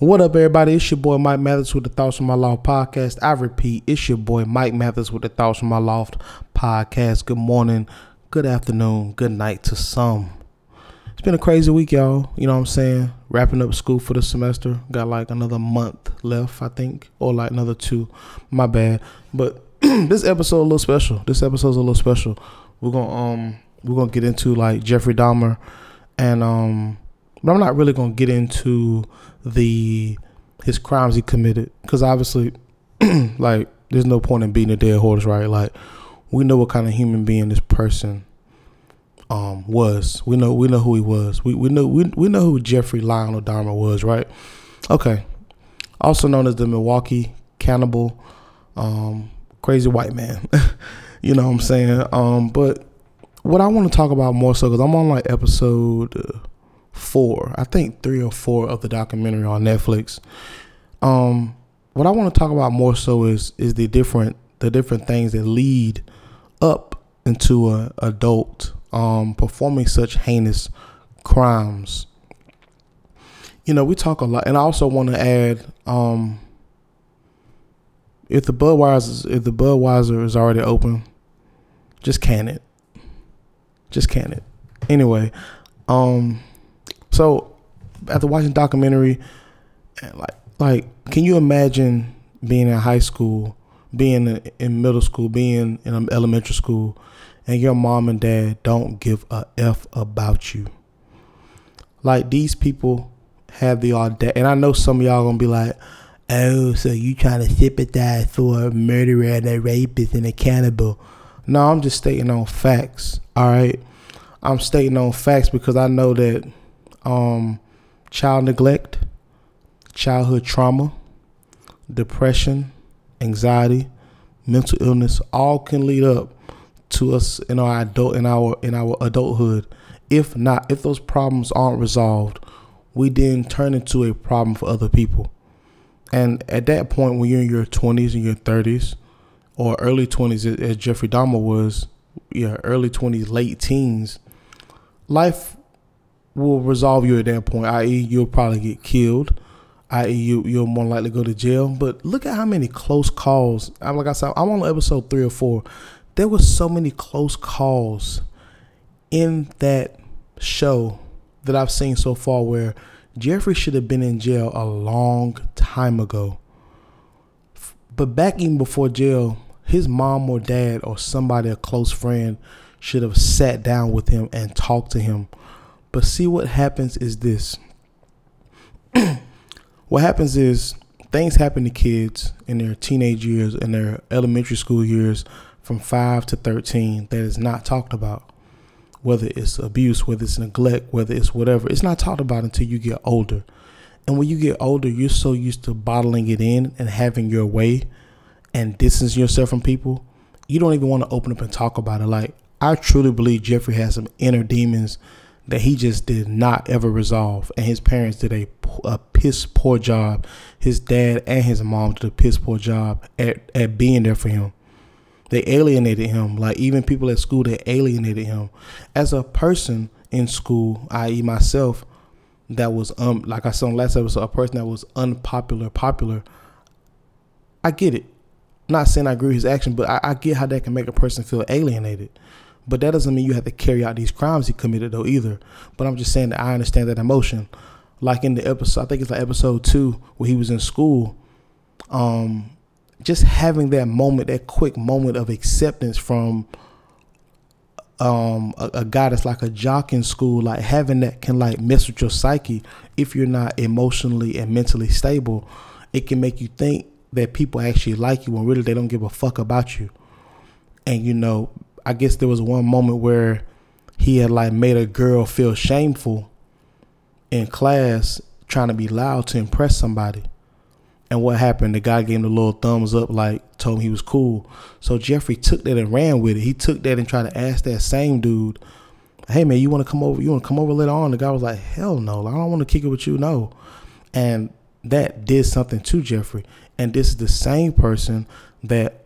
What up, everybody? It's your boy Mike Mathers with the Thoughts from My Loft podcast. I repeat, it's your boy Mike Mathers with the Thoughts from My Loft podcast. Good morning, good afternoon, good night to some. It's been a crazy week, y'all. You know what I'm saying? Wrapping up school for the semester. Got like another month left, I think, or like another two. My bad. But this episode a little special. This episode's a little special. We're gonna um we're gonna get into like Jeffrey Dahmer and um but I'm not really gonna get into the his crimes he committed. Because obviously like there's no point in beating a dead horse right? Like we know what kind of human being this person um was. We know we know who he was. We, we know we, we know who jeffrey lionel dahmer was right? Okay. Also known as the milwaukee cannibal um crazy white man. You know what i'm saying? Um but what i want to talk about more so because i'm on like episode uh, four, I think three or four of the documentary on Netflix. Um, what I want to talk about more so is is the different the different things that lead up into a adult um, performing such heinous crimes. You know, we talk a lot, and I also want to add um, if the Budweiser if the Budweiser is already open, just can it. Just can it. Anyway, um, so after watching documentary, like like, can you imagine being in high school, being in middle school, being in elementary school, and your mom and dad don't give a f about you? Like these people have the audacity, and I know some of y'all gonna be like, "Oh, so you trying to sympathize for a murderer and a rapist and a cannibal?" No, I'm just stating on facts. All right, I'm stating on facts because I know that um, child neglect, childhood trauma, depression, anxiety, mental illness, all can lead up to us in our adult in our in our adulthood. If not, if those problems aren't resolved, we then turn into a problem for other people. And at that point, when you're in your 20s and your 30s, or early 20s, as Jeffrey Dahmer was, yeah, early 20s, late teens, life will resolve you at that point, i.e., you'll probably get killed, i.e., you, you'll more likely go to jail. But look at how many close calls. I'm like I said, I'm on episode three or four. There was so many close calls in that show that I've seen so far where Jeffrey should have been in jail a long time ago. But back even before jail, his mom or dad or somebody, a close friend, should have sat down with him and talked to him but see what happens is this. what happens is things happen to kids in their teenage years in their elementary school years from 5 to 13 that is not talked about. Whether it's abuse, whether it's neglect, whether it's whatever, it's not talked about until you get older. And when you get older, you're so used to bottling it in and having your way and distancing yourself from people, you don't even want to open up and talk about it. Like, I truly believe Jeffrey has some inner demons that he just did not ever resolve. And his parents did a, a piss poor job. His dad and his mom did a piss poor job at, at being there for him. They alienated him. Like even people at school, they alienated him. As a person in school, i.e., myself, that was um like I said on last episode, a person that was unpopular, popular. I get it. not saying I agree with his action, but I, I get how that can make a person feel alienated. But that doesn't mean you have to carry out these crimes he committed though either. But I'm just saying that I understand that emotion. Like in the episode, I think it's like episode two where he was in school. Um, just having that moment, that quick moment of acceptance from um a, a, guy that's like a jock in school, like having that can like mess with your psyche if you're not emotionally and mentally stable. It can make you think that people actually like you when really they don't give a fuck about you. And you know, I guess there was one moment where he had like made a girl feel shameful in class trying to be loud to impress somebody. And what happened? The guy gave him the little thumbs up, like told him he was cool. So Jeffrey took that and ran with it. He took that and tried to ask that same dude, "Hey man, you want to come over? You want to come over later on?" The guy was like, "Hell no! I don't want to kick it with you, no." And that did something to Jeffrey. And this is the same person that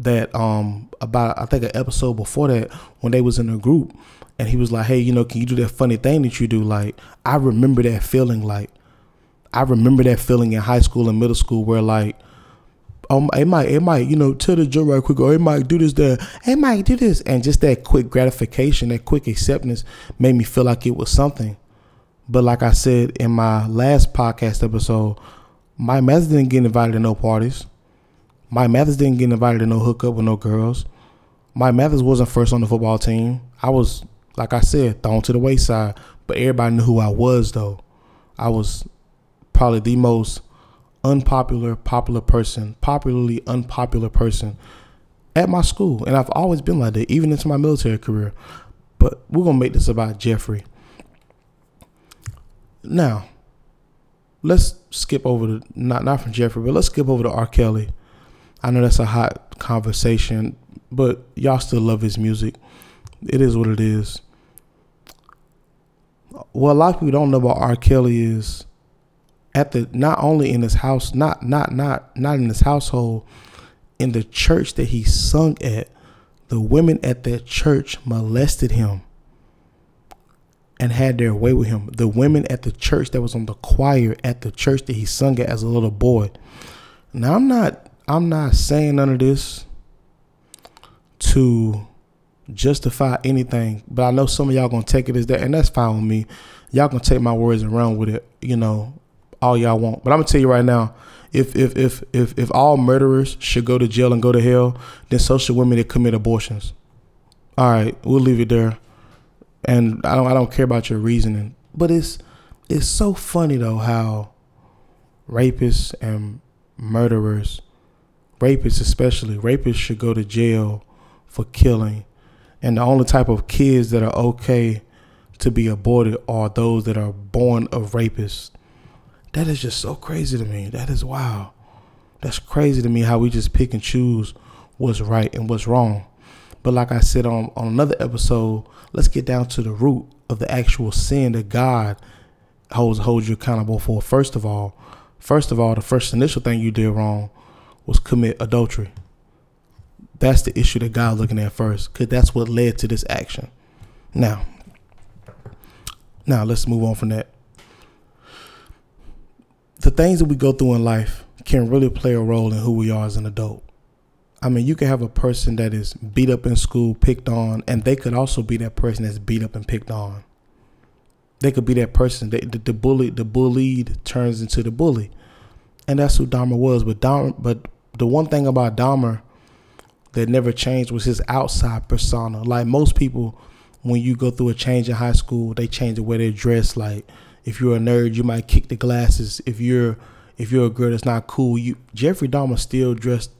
that um about I think an episode before that when they was in a group and he was like, Hey, you know, can you do that funny thing that you do? Like I remember that feeling like I remember that feeling in high school and middle school where like um, it might, it might, you know, tell the joke right quick, or it might do this, that, it might do this, and just that quick gratification, that quick acceptance, made me feel like it was something. But like I said in my last podcast episode, Mike Mathers didn't get invited to no parties. Mike Mathers didn't get invited to no hookup with no girls. Mike Mathers wasn't first on the football team. I was, like I said, thrown to the wayside. But everybody knew who I was, though. I was probably the most unpopular, popular person, popularly unpopular person at my school. And I've always been like that, even into my military career. But we're going to make this about Jeffrey. Now, let's skip over to, not, not from Jeffrey, but let's skip over to R. Kelly. I know that's a hot conversation, but y'all still love his music. It is what it is. What a lot of people don't know about R. Kelly is at the not only in his house, not not not not in his household, in the church that he sung at, the women at that church molested him and had their way with him. The women at the church that was on the choir at the church that he sung at as a little boy. Now I'm not I'm not saying none of this to justify anything, but I know some of y'all gonna take it as that, and that's fine with me. Y'all gonna take my words and run with it, you know all y'all want. But I'm gonna tell you right now, if if if if if all murderers should go to jail and go to hell, then so should women that commit abortions. All right, we'll leave it there. And I don't I don't care about your reasoning, but it's it's so funny though how rapists and murderers, rapists especially, rapists should go to jail for killing. And the only type of kids that are okay to be aborted are those that are born of rapists. That is just so crazy to me. That is wow. That's crazy to me how we just pick and choose what's right and what's wrong. But like I said on, on another episode, let's get down to the root of the actual sin that God holds holds you accountable for. First of all, first of all, the first initial thing you did wrong was commit adultery. That's the issue that God looking at first, because that's what led to this action. Now, now let's move on from that the things that we go through in life can really play a role in who we are as an adult. I mean, you can have a person that is beat up in school, picked on, and they could also be that person that's beat up and picked on. They could be that person that the, the bully, the bullied turns into the bully, and that's who Dahmer was. But Dahmer, but the one thing about Dahmer that never changed was his outside persona. Like most people, when you go through a change in high school, they change the way they dress. Like if you're a nerd, you might kick the glasses. If you're if you're a girl that's not cool, you Jeffrey Dahmer still dressed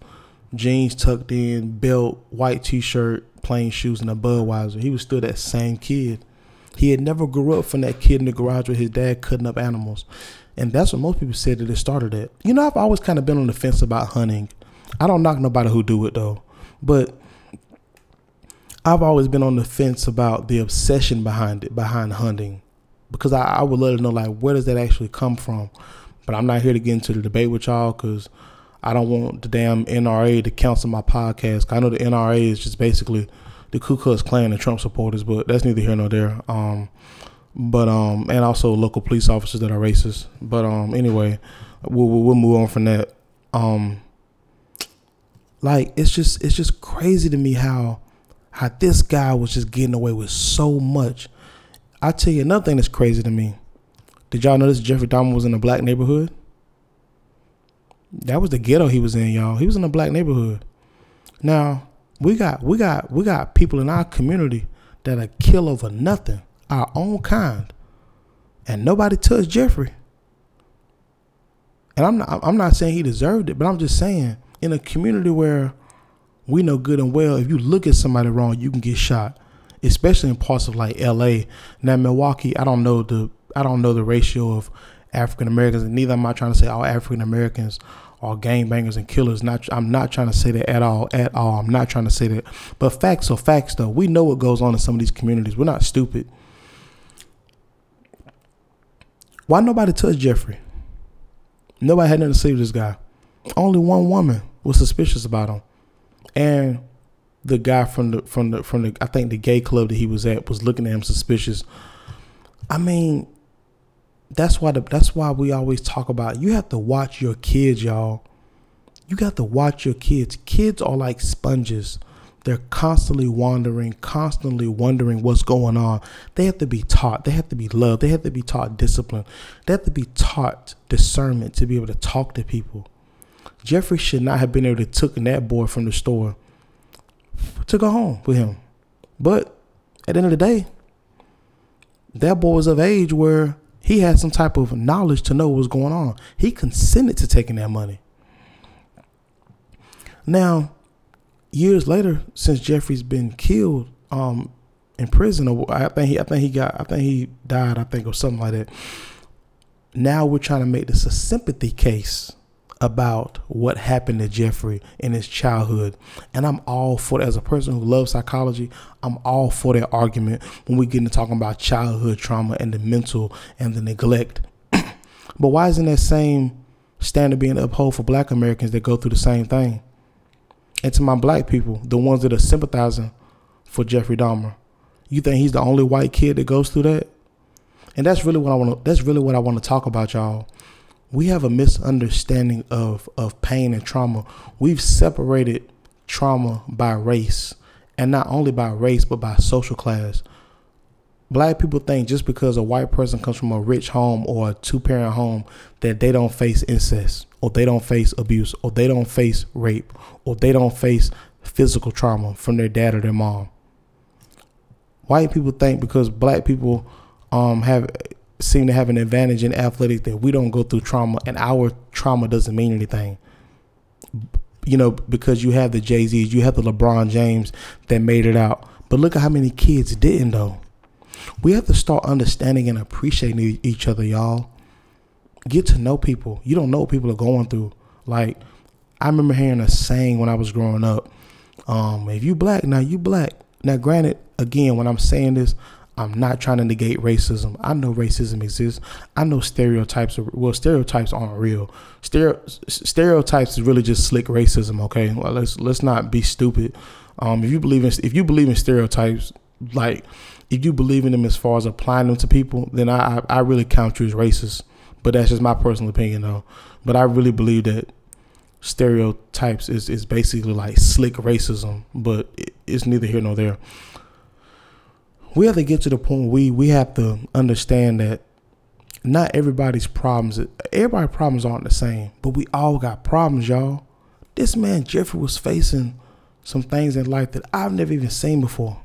jeans tucked in, belt, white t-shirt, plain shoes, and a Budweiser. He was still that same kid. He had never grew up from that kid in the garage with his dad cutting up animals. And that's what most people said that it started at. You know, I've always kind of been on the fence about hunting. I don't knock nobody who do it though. But I've always been on the fence about the obsession behind it, behind hunting because I, I would love to know like where does that actually come from. But I'm not here to get into the debate with y'all because I don't want the damn NRA to cancel my podcast. I know the NRA is just basically the Ku Klux Klan and Trump supporters, but that's neither here nor there. Um, but um, and also local police officers that are racist. But um, anyway, we'll we'll move on from that. Um, like it's just it's just crazy to me how how this guy was just getting away with so much I tell you another thing that's crazy to me. Did y'all notice Jeffrey Dahmer was in a black neighborhood? That was the ghetto he was in, y'all. He was in a black neighborhood. Now we got we got we got people in our community that are kill over nothing, our own kind, and nobody touched Jeffrey. And I'm not I'm not saying he deserved it, but I'm just saying in a community where we know good and well, if you look at somebody wrong, you can get shot especially in parts of like L.A. Now Milwaukee, I don't know the I don't know the ratio of African Americans, and neither am I trying to say all African Americans are gangbangers and killers. Not I'm not trying to say that at all. At all, I'm not trying to say that. But facts are facts, though. We know what goes on in some of these communities. We're not stupid. Why nobody touched Jeffrey? Nobody had nothing to say with this guy. Only one woman was suspicious about him, and the guy from the from the from the I think the gay club that he was at was looking at him suspicious. I mean, that's why the, that's why we always talk about you have to watch your kids, y'all. You got to watch your kids. Kids are like sponges. They're constantly wandering, constantly wondering what's going on. They have to be taught. They have to be loved. They have to be taught discipline. They have to be taught discernment to be able to talk to people. Jeffrey should not have been able to took that boy from the store to go home with him. But at the end of the day, that boy was of age where he had some type of knowledge to know what was going on. He consented to taking that money. Now, years later, since Jeffrey's been killed um, in prison, I think he, I think he got, I think he died, I think, or something like that. Now we're trying to make this a sympathy case about what happened to Jeffrey in his childhood. And I'm all for As a person who loves psychology, I'm all for that argument when we get into talking about childhood trauma and the mental and the neglect. but why isn't that same standard being upheld for black Americans that go through the same thing? And to my black people, the ones that are sympathizing for Jeffrey Dahmer, you think he's the only white kid that goes through that? And that's really what I want to that's really what I want to talk about y'all we have a misunderstanding of of pain and trauma. We've separated trauma by race, and not only by race but by social class. Black people think just because a white person comes from a rich home or a two parent home that they don't face incest or they don't face abuse or they don't face rape or they don't face physical trauma from their dad or their mom. White people think because black people um, have seem to have an advantage in athletics that we don't go through trauma and our trauma doesn't mean anything. You know, because you have the Jay Z's, you have the LeBron James that made it out. But look at how many kids didn't though. We have to start understanding and appreciating each other, y'all. Get to know people. You don't know what people are going through. Like, I remember hearing a saying when I was growing up. Um, if you black, now you black. Now, granted, again, when I'm saying this, I'm not trying to negate racism. I know racism exists. I know stereotypes are well, stereotypes aren't real. Stereo, stereotypes is really just slick racism. Okay, well, let's let's not be stupid. Um, if you believe in if you believe in stereotypes, like if you believe in them as far as applying them to people, then I I, I really count you as racist. But that's just my personal opinion, though. But I really believe that stereotypes is is basically like slick racism, but it's neither here nor there we have to get to the point we we have to understand that not everybody's problems everybody's problems aren't the same but we all got problems y'all this man jeffrey was facing some things in life that i've never even seen before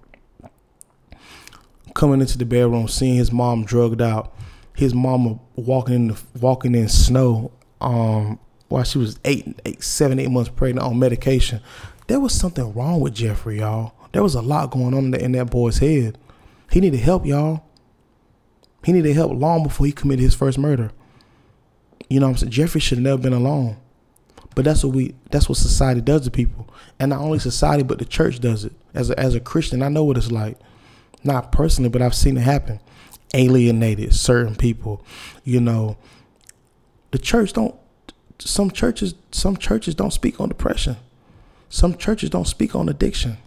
coming into the bedroom seeing his mom drugged out his mama walking in the walking in snow um while she was eight, eight seven eight months pregnant on medication there was something wrong with jeffrey y'all there was a lot going on in that, boy's head he needed help, y'all. He needed help long before he committed his first murder. You know what I'm saying? Jeffrey should have never been alone. But that's what we that's what society does to people. And not only society, but the church does it. As a as a Christian, I know what it's like. Not personally, but I've seen it happen. Alienated certain people. You know, the church don't some churches some churches don't speak on depression. Some churches don't speak on addiction.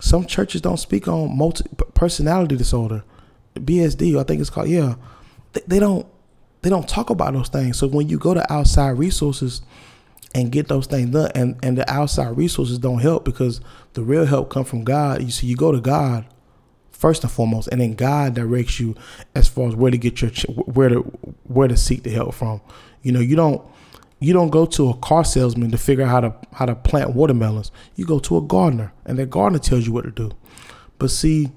Some churches don't speak on multi personality disorder, BSD. I think it's called. Yeah, they, they don't they don't talk about those things. So when you go to outside resources and get those things done, and and the outside resources don't help because the real help come from God. You see, you go to God first and foremost, and then God directs you as far as where to get your where to where to seek the help from. You know, you don't you don't go to a car salesman to figure out how to how to plant watermelons. You go to a gardener, and that gardener tells you what to do. But see,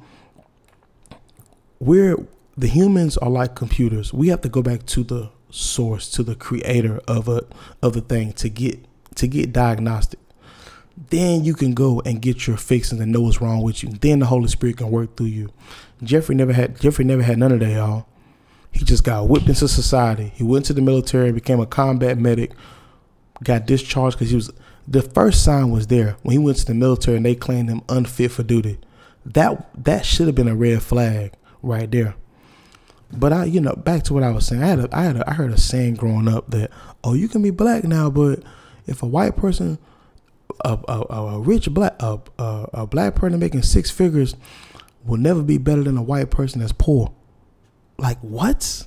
we're the humans are like computers. We have to go back to the source, to the creator of a of the thing to get to get diagnostic. Then you can go and get your fixings and know what's wrong with you. Then the Holy Spirit can work through you. Jeffrey never had Jeffrey never had none of that, y'all. He just got whipped into society. He went to the military, became a combat medic, got discharged because he was the first sign was there when he went to the military and they claimed him unfit for duty. That that should have been a red flag right there. But I, you know, back to what I was saying. I had a, I had a, I heard a saying growing up that oh, you can be black now, but if a white person, a a, a rich black a, a, a black person making six figures will never be better than a white person that's poor. Like what?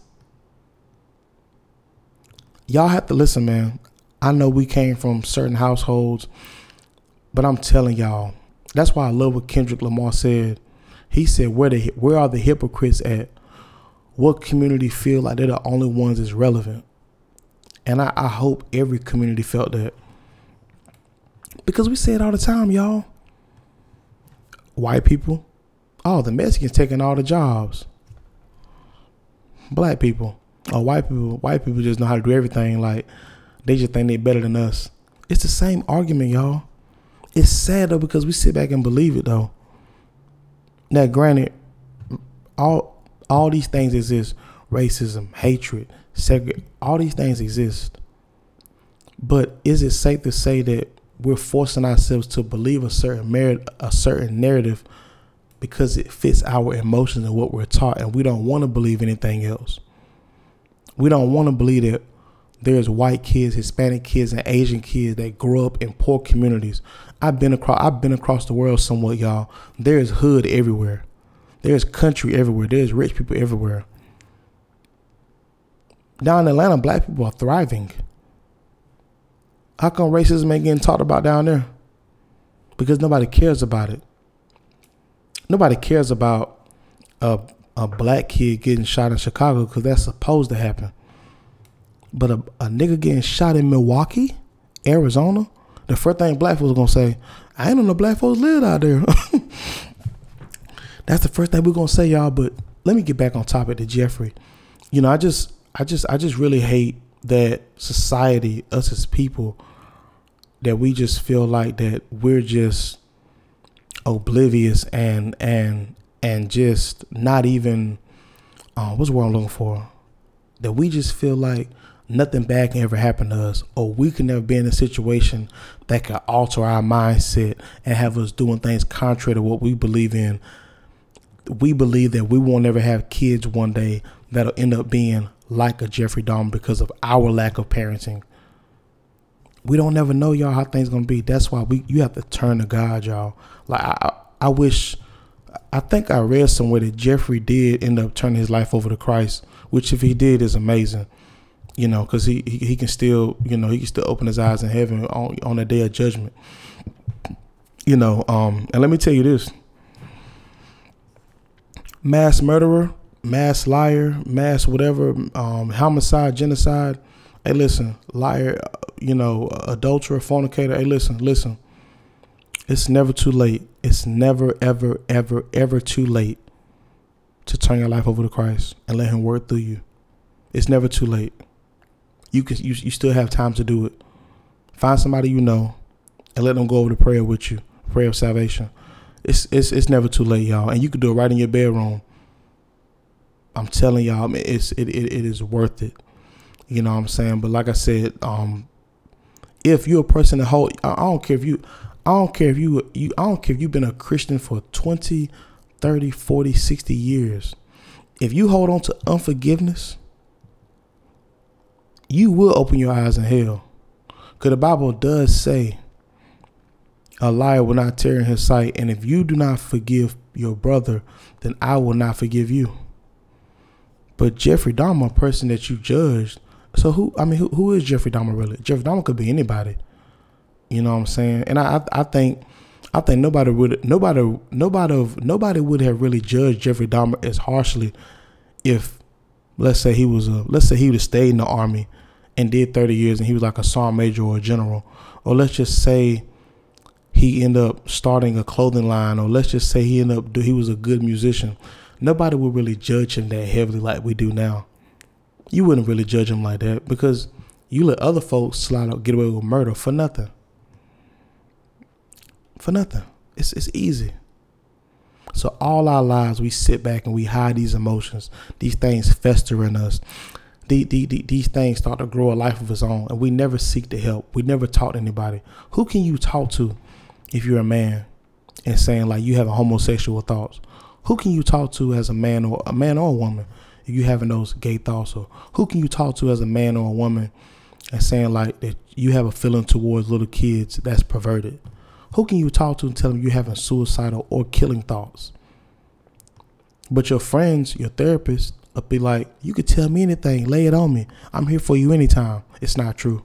y'all have to listen, man. I know we came from certain households, but I'm telling y'all, that's why I love what Kendrick Lamar said. He said, "Where the where are the hypocrites at? What community feel like they're the only ones that's relevant?" And I, I hope every community felt that because we say it all the time, y'all. White people, oh, the Mexicans taking all the jobs. Black people, or white people, white people just know how to do everything. Like they just think they're better than us. It's the same argument, y'all. It's sad though because we sit back and believe it though. Now, granted, all all these things exist: racism, hatred, segregation. All these things exist. But is it safe to say that we're forcing ourselves to believe a certain merit, a certain narrative, because it fits our emotions and what we're taught, and we don't want to believe anything else? We don't want to believe that there's white kids, Hispanic kids, and Asian kids that grow up in poor communities. I've been across I've been across the world somewhat, y'all. There's hood everywhere. There's country everywhere. There's rich people everywhere. Down in Atlanta, black people are thriving. How come racism ain't getting talked about down there? Because nobody cares about it. Nobody cares about a a black kid getting shot in Chicago because that's supposed to happen. But a, a nigga getting shot in Milwaukee, Arizona, the first thing black folks gonna say, I ain't know no black folks live out there. That's the first thing we're gonna say, y'all. But let me get back on topic to Jeffrey. You know, I just, I just, I just really hate that society, us as people, that we just feel like that we're just oblivious and and and just not even uh, what's what I'm looking for. That we just feel like nothing bad can ever happen to us, or we can never be in a situation that can alter our mindset and have us doing things contrary to what we believe in. We believe that we won't ever have kids one day that'll end up being like a Jeffrey Dahmer because of our lack of parenting. We don't never know, y'all, how things gonna be. That's why we you have to turn to God, y'all. Like I, I wish, I think I read somewhere that Jeffrey did end up turning his life over to Christ, which if he did is amazing you know, because he, he, he can still, you know, he can still open his eyes in heaven on on the day of judgment. You know, um, and let me tell you this: mass murderer, mass liar, mass whatever, um, homicide, genocide. Hey, listen, liar, you know, adulterer, fornicator. Hey, listen, listen. It's never too late. It's never, ever, ever, ever too late to turn your life over to Christ and let Him work through you. It's never too late you can you, you still have time to do it. Find somebody you know and let them go over the prayer with you, prayer of salvation. It's it's it's never too late, y'all, and you can do it right in your bedroom. I'm telling y'all, it's it, it, it is worth it. You know what I'm saying? But like I said, um, if you're a person that hold, I don't care if you, I don't care if you, you, I don't care if you've been a Christian for 20, 30, 40, 60 years. If you hold on to unforgiveness, you will open your eyes in hell. Because the Bible does say a liar will not tear in his sight. And if you do not forgive your brother, then I will not forgive you. But Jeffrey Dahmer, a person that you judged, so who? I mean, who, who is Jeffrey Dahmer really? Jeffrey Dahmer could be anybody. You know what I'm saying? And I, I, I think, I think nobody would, nobody, nobody, nobody would have really judged Jeffrey Dahmer as harshly if let's say he was a let's say he would have stayed in the army and did 30 years and he was like a sergeant major or a general or let's just say he ended up starting a clothing line or let's just say he ended up he was a good musician nobody would really judge him that heavily like we do now you wouldn't really judge him like that because you let other folks slide up get away with murder for nothing for nothing it's it's easy so all our lives, we sit back and we hide these emotions. These things fester in us. The, the, the, these things start to grow a life of its own, and we never seek the help. We never talk to anybody. Who can you talk to if you're a man and saying like you have homosexual thoughts? Who can you talk to as a man or a man or a woman if you having those gay thoughts? Or who can you talk to as a man or a woman and saying like that you have a feeling towards little kids that's perverted? Who can you talk to and tell them you're having suicidal or killing thoughts? But your friends, your therapist, I'll be like, you could tell me anything, lay it on me. I'm here for you anytime. It's not true.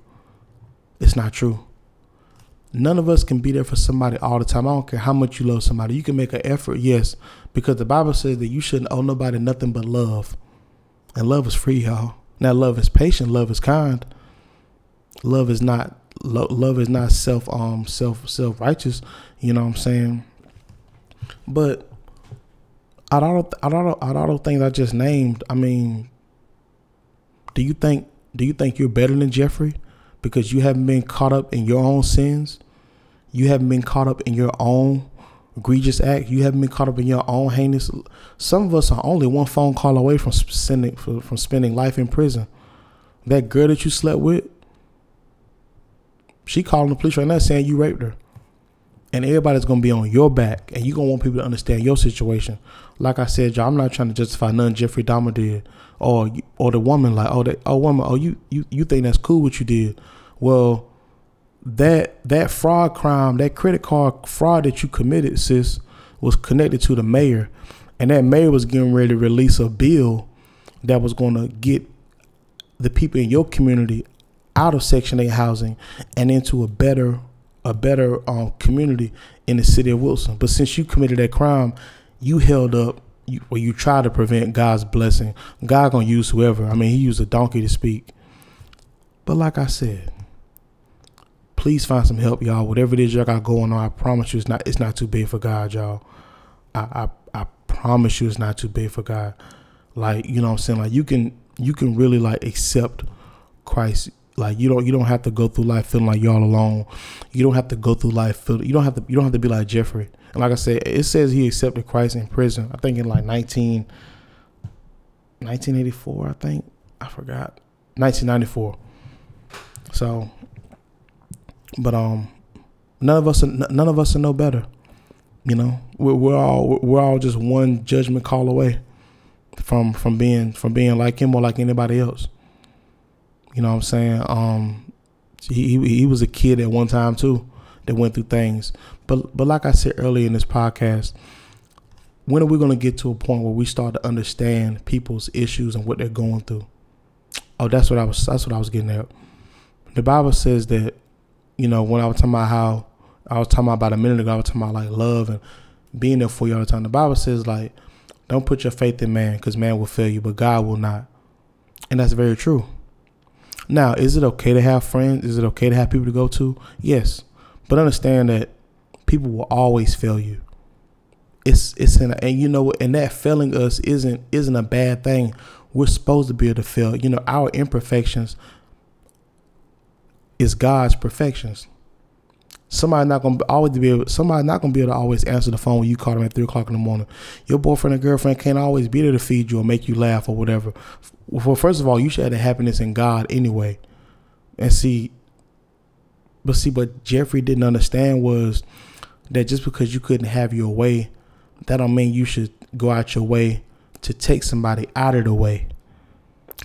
It's not true. None of us can be there for somebody all the time. I don't care how much you love somebody. You can make an effort, yes, because the Bible says that you shouldn't owe nobody nothing but love. And love is free, y'all. Now, love is patient. Love is kind. Love is not lo- love is not self um self self righteous. You know what I'm saying? But out of out of out of those things I just named, I mean, do you think do you think you're better than Jeffrey because you haven't been caught up in your own sins? You haven't been caught up in your own egregious act. You haven't been caught up in your own heinous. Some of us are only one phone call away from spending from spending life in prison. That girl that you slept with, she calling the police right now saying you raped her and everybody's gonna be on your back, and you're gonna want people to understand your situation. Like I said, y'all, I'm not trying to justify none Jeffrey Dahmer did, or or the woman like, oh, that oh woman, oh you you you think that's cool what you did? Well, that that fraud crime, that credit card fraud that you committed, sis, was connected to the mayor, and that mayor was getting ready to release a bill that was gonna get the people in your community out of Section 8 housing and into a better a better um, community in the city of Wilson. But since you committed that crime, you held up you, or you tried to prevent God's blessing. God gonna use whoever. I mean, He used a donkey to speak. But like I said, please find some help, y'all. Whatever it is y'all got going on, I promise you, it's not it's not too big for God, y'all. I I, I promise you, it's not too big for God. Like you know, what I'm saying like you can you can really like accept Christ like you don't you don't have to go through life feeling like you're all alone. You don't have to go through life feel you don't have to you don't have to be like Jeffrey. And like I said, it says he accepted Christ in prison. I think in like 19 1984, I think. I forgot. 1994. So but um none of us none of us are no better. You know, we're, we're all we're all just one judgment call away from from being from being like him or like anybody else. You know what I'm saying? Um, he, he he was a kid at one time too that went through things. But but like I said earlier in this podcast, when are we going to get to a point where we start to understand people's issues and what they're going through? Oh, that's what I was. That's what I was getting at. The Bible says that, you know, when I was talking about how I was talking about, about a minute ago, I was talking about like love and being there for you all the time. The Bible says like, don't put your faith in man because man will fail you, but God will not. And that's very true. Now, is it okay to have friends? Is it okay to have people to go to? Yes, but understand that people will always fail you. It's it's in a, and you know and that failing us isn't isn't a bad thing. We're supposed to be able to fail. You know, our imperfections is God's perfections. Somebody not gonna always be able. Somebody not gonna be able to always answer the phone when you call them at three o'clock in the morning. Your boyfriend or girlfriend can't always be there to feed you or make you laugh or whatever. Well, first of all, you should have the happiness in God anyway. And see, but see, what Jeffrey didn't understand was that just because you couldn't have your way, that don't mean you should go out your way to take somebody out of the way.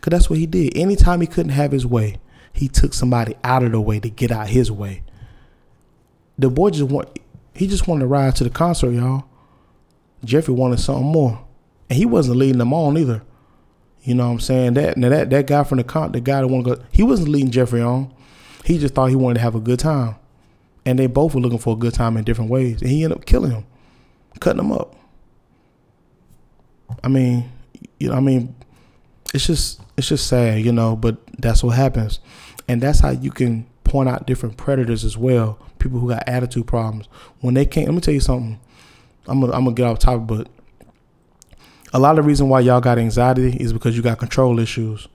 Cause that's what he did. Anytime he couldn't have his way, he took somebody out of the way to get out his way the boy just want he just wanted to ride to the concert, y'all. Jeffrey wanted something more, and he wasn't leading them on either. You know what I'm saying? That now that that guy from the con, the guy that wanted to go, he wasn't leading Jeffrey on. He just thought he wanted to have a good time, and they both were looking for a good time in different ways, and he ended up killing him, cutting him up. I mean, you know, I mean, it's just it's just sad, you know, but that's what happens, and that's how you can point out different predators as well people who got attitude problems. When they can't, let me tell you something. I'm gonna, I'm gonna get off topic, but a lot of the reason why y'all got anxiety is because you got control issues.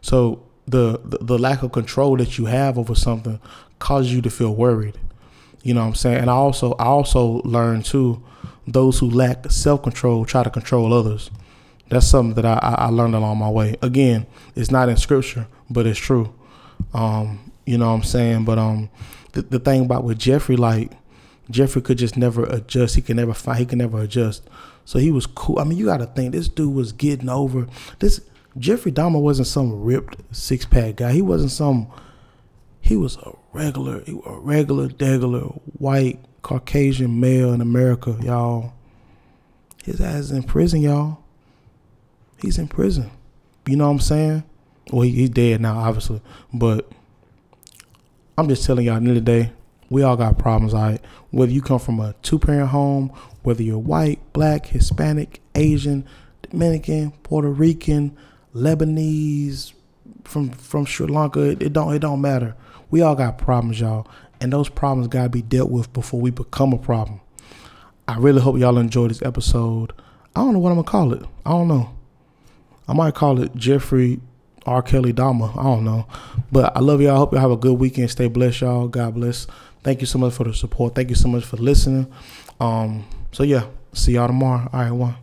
So the, the, the lack of control that you have over something causes you to feel worried. You know what I'm saying? And I also I also learned too, those who lack self control try to control others. That's something that I, I learned along my way. Again, it's not in scripture, but it's true. Um, you know what I'm saying? But um the, the thing about with Jeffrey, like Jeffrey could just never adjust. He could never find. He could never adjust. So he was cool. I mean, you got to think this dude was getting over this. Jeffrey Dahmer wasn't some ripped six pack guy. He wasn't some. He was a regular, a regular, degular white Caucasian male in America, y'all. His ass is in prison, y'all. he's in prison. You know what I'm saying? Well, he, he's dead now, obviously. But I'm just telling y'all, at the end of the day, we all got problems, all right? Whether you come from a two parent home, whether you're white, black, Hispanic, Asian, Dominican, Puerto Rican, Lebanese, from from Sri Lanka, it, it don't it don't matter. We all got problems, y'all. And those problems gotta be dealt with before we become a problem. I really hope y'all enjoyed this episode. I don't know what I'm gonna call it. I don't know. I might call it Jeffrey R. Kelly Dahmer. I don't know. But I love y'all. I hope y'all have a good weekend. Stay blessed, y'all. God bless. Thank you so much for the support. Thank you so much for listening. Um, so yeah, see y'all tomorrow. All right, one.